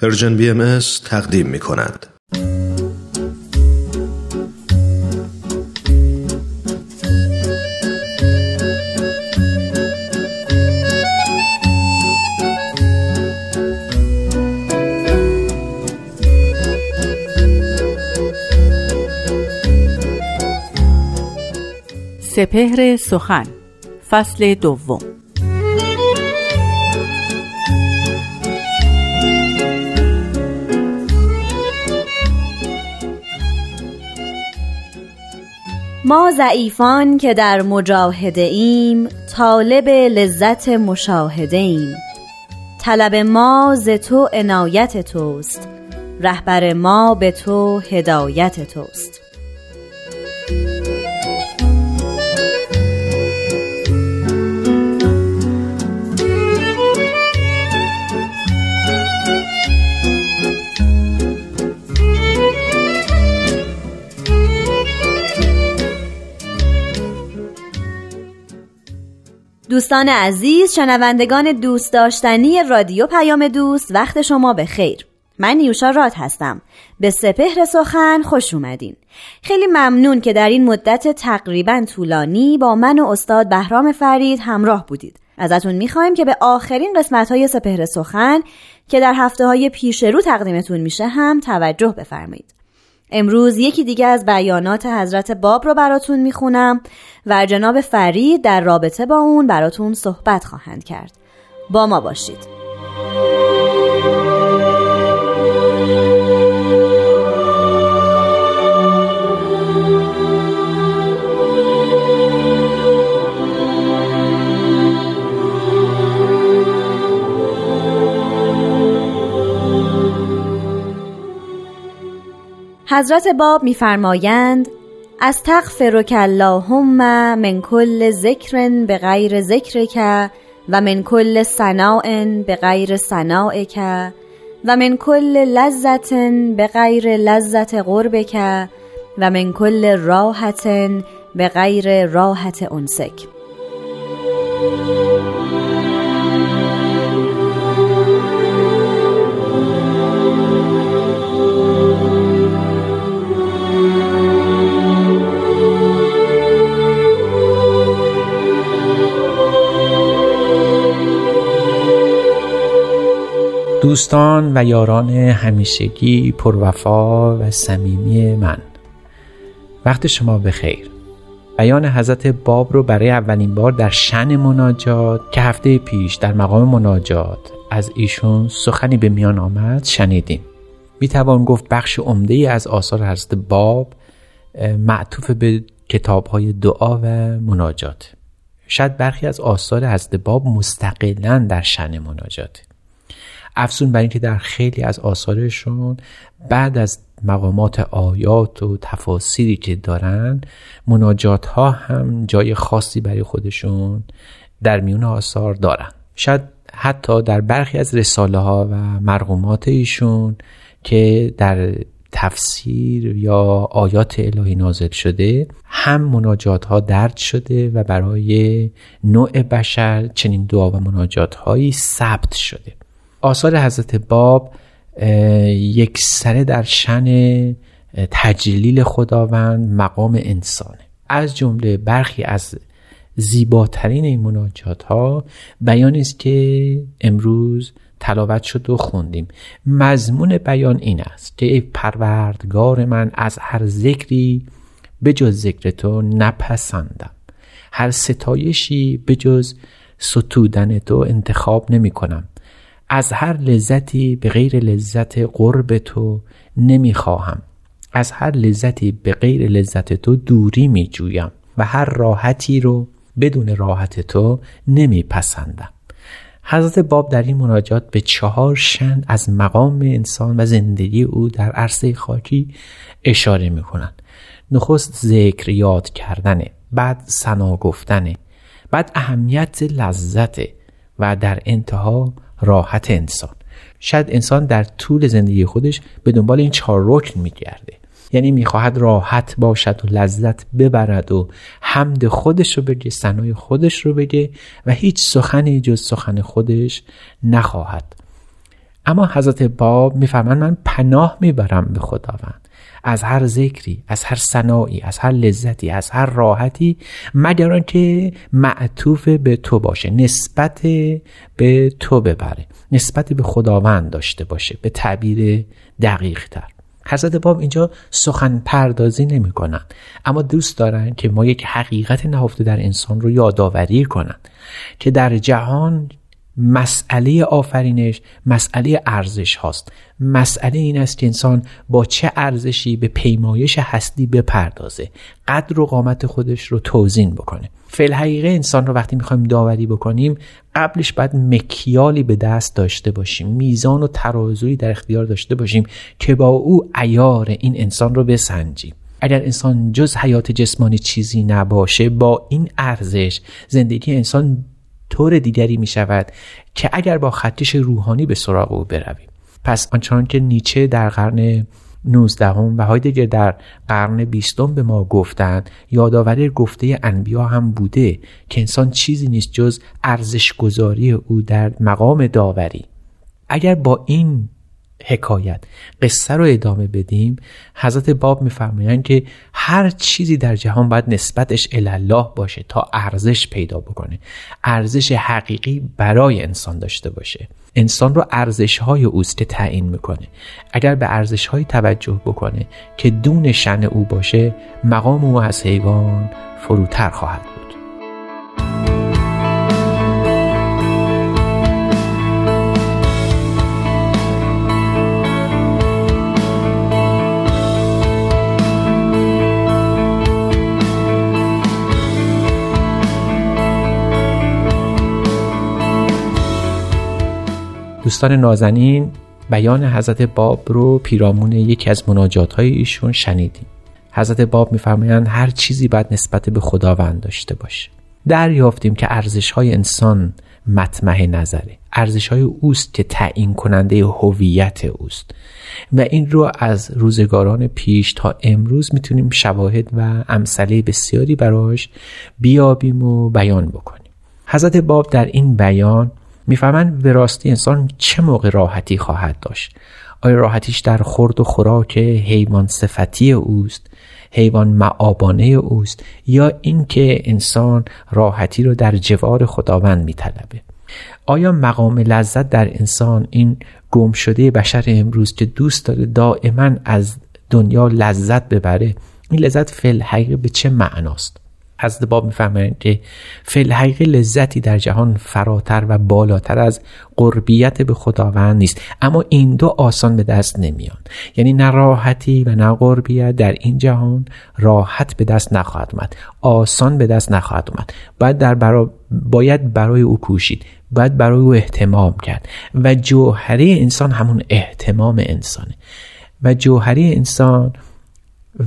پرژن بی ام تقدیم می کند. سپهر سخن فصل دوم ما ضعیفان که در مجاهده ایم طالب لذت مشاهده ایم. طلب ما ز تو عنایت توست رهبر ما به تو هدایت توست. دوستان عزیز شنوندگان دوست داشتنی رادیو پیام دوست وقت شما به خیر. من نیوشا راد هستم. به سپهر سخن خوش اومدین. خیلی ممنون که در این مدت تقریبا طولانی با من و استاد بهرام فرید همراه بودید. ازتون می‌خوایم که به آخرین قسمت های سپهر سخن که در هفته های پیش رو تقدیمتون میشه هم توجه بفرمایید. امروز یکی دیگه از بیانات حضرت باب رو براتون می‌خونم و جناب فرید در رابطه با اون براتون صحبت خواهند کرد. با ما باشید. حضرت باب میفرمایند از تغفرک اللهم من کل ذکر به غیر ذکرک و من کل صناع به غیر صناعک و من کل لذت به غیر لذت قربک و من کل راحت به غیر راحت انسک. دوستان و یاران همیشگی پروفا و صمیمی من. وقت شما بخیر. بیان حضرت باب رو برای اولین بار در شن مناجات که هفته پیش در مقام مناجات از ایشون سخنی به میان آمد شنیدیم. می توان گفت بخش عمده ای از آثار حضرت باب معطوف به کتاب های دعا و مناجات. شاید برخی از آثار حضرت باب مستقلا در شن مناجات. افزون بر اینکه در خیلی از آثارشون بعد از مقامات آیات و تفاسیری که دارن مناجات ها هم جای خاصی برای خودشون در میون آثار دارن. شاید حتی در برخی از رساله ها و مرغومات ایشون که در تفسیر یا آیات الهی نازل شده هم مناجات ها درد شده و برای نوع بشر چنین دعا و مناجات هایی ثبت شده. آثار حضرت باب یک سره در شن تجلیل خداوند مقام انسانه. از جمله برخی از زیباترین این مناجات ها بیانی است که امروز تلاوت شد و خوندیم. مضمون بیان این است که ای پروردگار من از هر ذکری به جز ذکر تو نپسندم. هر ستایشی به جز ستودن تو انتخاب نمی کنم. از هر لذتی به غیر لذت قرب تو نمی‌خواهم. از هر لذتی به غیر لذت تو دوری می جویم و هر راحتی رو بدون راحت تو نمیپسندم. حضرت باب در این مناجات به چهار شن از مقام انسان و زندگی او در عرصه خاکی اشاره می کنند نخست ذکر یاد کردنه بعد سنا گفتنه بعد اهمیت لذت و در انتها راحت انسان. شاید انسان در طول زندگی خودش به دنبال این چهار رکن میگرده. یعنی می‌خواهد راحت باشد و لذت ببرد و حمد خودش رو بگه سنای خودش رو بگه و هیچ سخنی جز سخن خودش نخواهد. اما حضرت باب میفرمند من پناه می‌برم به خداوند. از هر ذکری از هر سنایی از هر لذتی از هر راحتی مگر آنکه معطوف به تو باشه نسبت به تو ببره نسبت به خداوند داشته باشه به تعبیر دقیق تر حضرت باب اینجا سخن پردازی نمی کنن. اما دوست دارن که ما یک حقیقت نهفته در انسان رو یادآوری کنند که در جهان مسئله آفرینش مسئله ارزش هاست. مسئله این است که انسان با چه ارزشی به پیمایش هستی بپردازه. قدر و قامت خودش رو توزین بکنه. فعل حقیقه انسان رو وقتی می‌خوایم داوری بکنیم قبلش باید مکیالی به دست داشته باشیم میزان و ترازویی در اختیار داشته باشیم که با او ایار این انسان رو بسنجیم. اگر انسان جز حیات جسمانی چیزی نباشه با این ارزش زندگی انسان طور دیگری می شود که اگر با خطش روحانی به سراغ او برویم. پس آنچنان که نیچه در قرن 19 و هایدگر در قرن بیستم به ما گفتند یادآور گفته انبیا هم بوده که انسان چیزی نیست جز ارزش گذاری او در مقام داوری. اگر با این حکایت. قصه رو ادامه بدیم. حضرت باب میفرمایند که هر چیزی در جهان باید نسبتش الله باشه تا ارزش پیدا بکنه. ارزش حقیقی برای انسان داشته باشه. انسان رو ارزش های اوست که تعیین می‌کنه. اگر به ارزش های توجه بکنه که دون شن او باشه مقام او از حیوان فروتر خواهد بود. دوستان نازنین بیان حضرت باب رو پیرامون یکی از مناجات های ایشون شنیدیم. حضرت باب میفرمایند هر چیزی باید نسبت به خداوند داشته باشه. دریافتیم که ارزش های انسان مطمع نظره. ارزش های اوست که تعیین کننده هویت اوست. و این رو از روزگاران پیش تا امروز می‌تونیم شواهد و امثله بسیاری براش بیابیم و بیان بکنیم. حضرت باب در این بیان می‌فهمند به راستی انسان چه موقع راحتی خواهد داشت. آیا راحتیش در خورد و خوراک حیوان صفتی اوست حیوان معابانه اوست یا اینکه انسان راحتی رو در جوار خداوند میطلبه؟ آیا مقام لذت در انسان این گم شده بشر امروز که دوست داره دائما از دنیا لذت ببره این لذت فل به چه معناست؟ حضرت باب می‌فهمند که فل حقیقه لذتی در جهان فراتر و بالاتر از قربیت به خداوند نیست. اما این دو آسان به دست نمیان. یعنی نه راحتی و نه قربیت در این جهان راحت به دست نخواهد اومد. آسان به دست نخواهد اومد. باید در برا... باید برای او کوشید. باید برای او احتمام کرد. و جوهری انسان همون احتمام انسانه. و جوهری انسان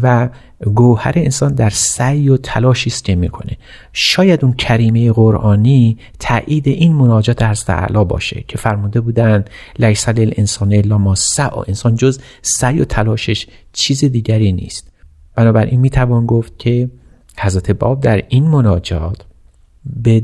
و گوهر انسان در سعی و تلاشی است که می‌کنه. شاید اون کریمه قرآنی تایید این مناجات از اعلا باشه که فرموده بودن لیس الانسان الا ما سعی. انسان جز سعی و تلاشش چیز دیگری نیست. بنابراین می‌توان گفت که حضرت باب در این مناجات به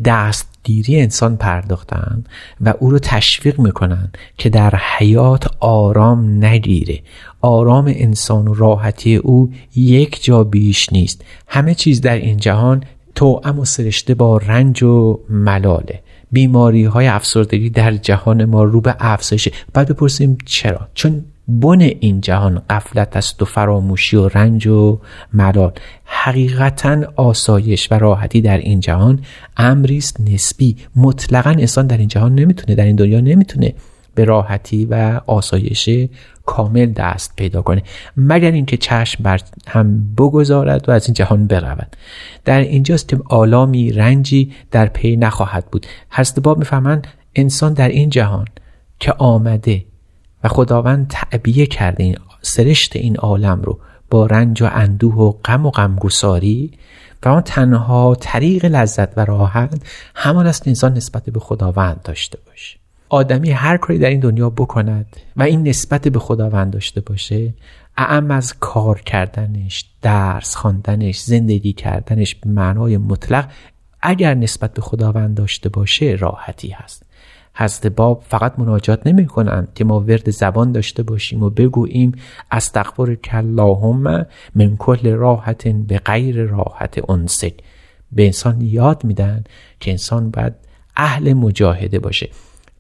دستگیری انسان پرداختن و او رو تشویق می‌کنن که در حیات آرام نگیره. آرام انسان و راحتی او یک جا بیش نیست. همه چیز در این جهان توأم و سرشته با رنج و ملاله. بیماری های افسردگی در جهان ما رو به افزایشه. بعد بپرسیم چرا؟ چون بن این جهان قفلت است و فراموشی و رنج و ملال. حقیقتا آسایش و راحتی در این جهان امری است نسبی. مطلقا انسان در این جهان نمی‌تونه در این دنیا نمی‌تونه به راحتی و آسایش کامل دست پیدا کنه. مگر اینکه چشم بر هم بگذارد و از این جهان برود. در اینجاست که آلامی رنجی در پی نخواهد بود. حضرت باب می‌فهمند انسان در این جهان که آمده و خداوند تعبیه کرده این سرشت این عالم رو با رنج و اندوه و غم و غمگساری و آن تنها طریق لذت و راحت همان است انسان نسبت به خداوند داشته باشه. آدمی هر کاری در این دنیا بکند و این نسبت به خداوند داشته باشه اعم از کار کردنش درس خواندنش زندگی کردنش به معنای مطلق اگر نسبت به خداوند داشته باشه راحتی هست. حضرت باب فقط مناجات نمی کنند که ما ورد زبان داشته باشیم و بگوییم استغفر اللهم من کل راحت به غیر راحت انسک به انسان یاد میدن که انسان باید اهل مجاهده باشه.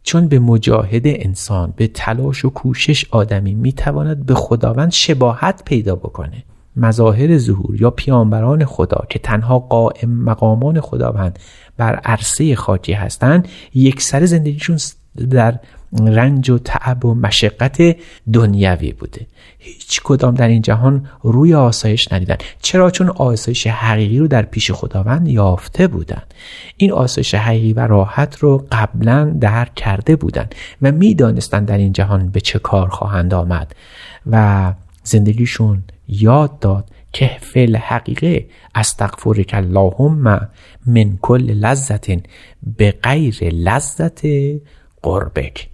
چون به مجاهده انسان به تلاش و کوشش آدمی می‌تواند به خداوند شباهت پیدا بکنه. مظاهر ظهور یا پیامبران خدا که تنها قائم مقامان خداوند بر عرصه خاکی هستند یک سر زندگیشون در رنج و تعب و مشقت دنیوی بوده. هیچ کدام در این جهان روی آسایش ندیدن چرا؟ چون آسایش حقیقی رو در پیش خداوند یافته بودن این آسایش حقیقی و راحت رو قبلا درک کرده بودن و می‌دانستند در این جهان به چه کار خواهند آمد و زندگیشون یاد داد که فعل حقیقه استغفرک اللهم من کل لذت به غیر لذت قربک.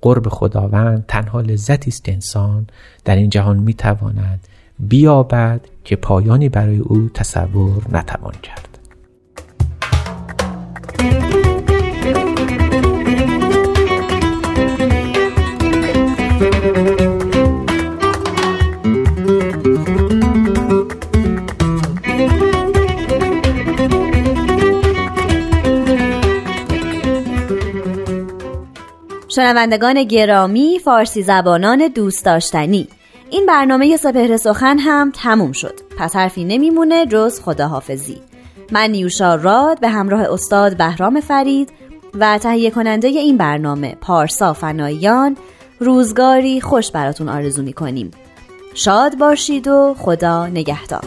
قرب خداوند تنها لذتی است انسان در این جهان می‌تواند بیابد که پایانی برای او تصور نتوان کرد. شنوندگان گرامی فارسی زبانان دوست داشتنی. این برنامه سپهر سخن هم تموم شد. پس حرفی نمیمونه جز خداحافظی. من نیوشا راد به همراه استاد بهرام فرید و تهیه کننده این برنامه پارسا فنایان روزگاری خوش براتون آرزو می‌کنیم. شاد باشید و خدا نگهدار.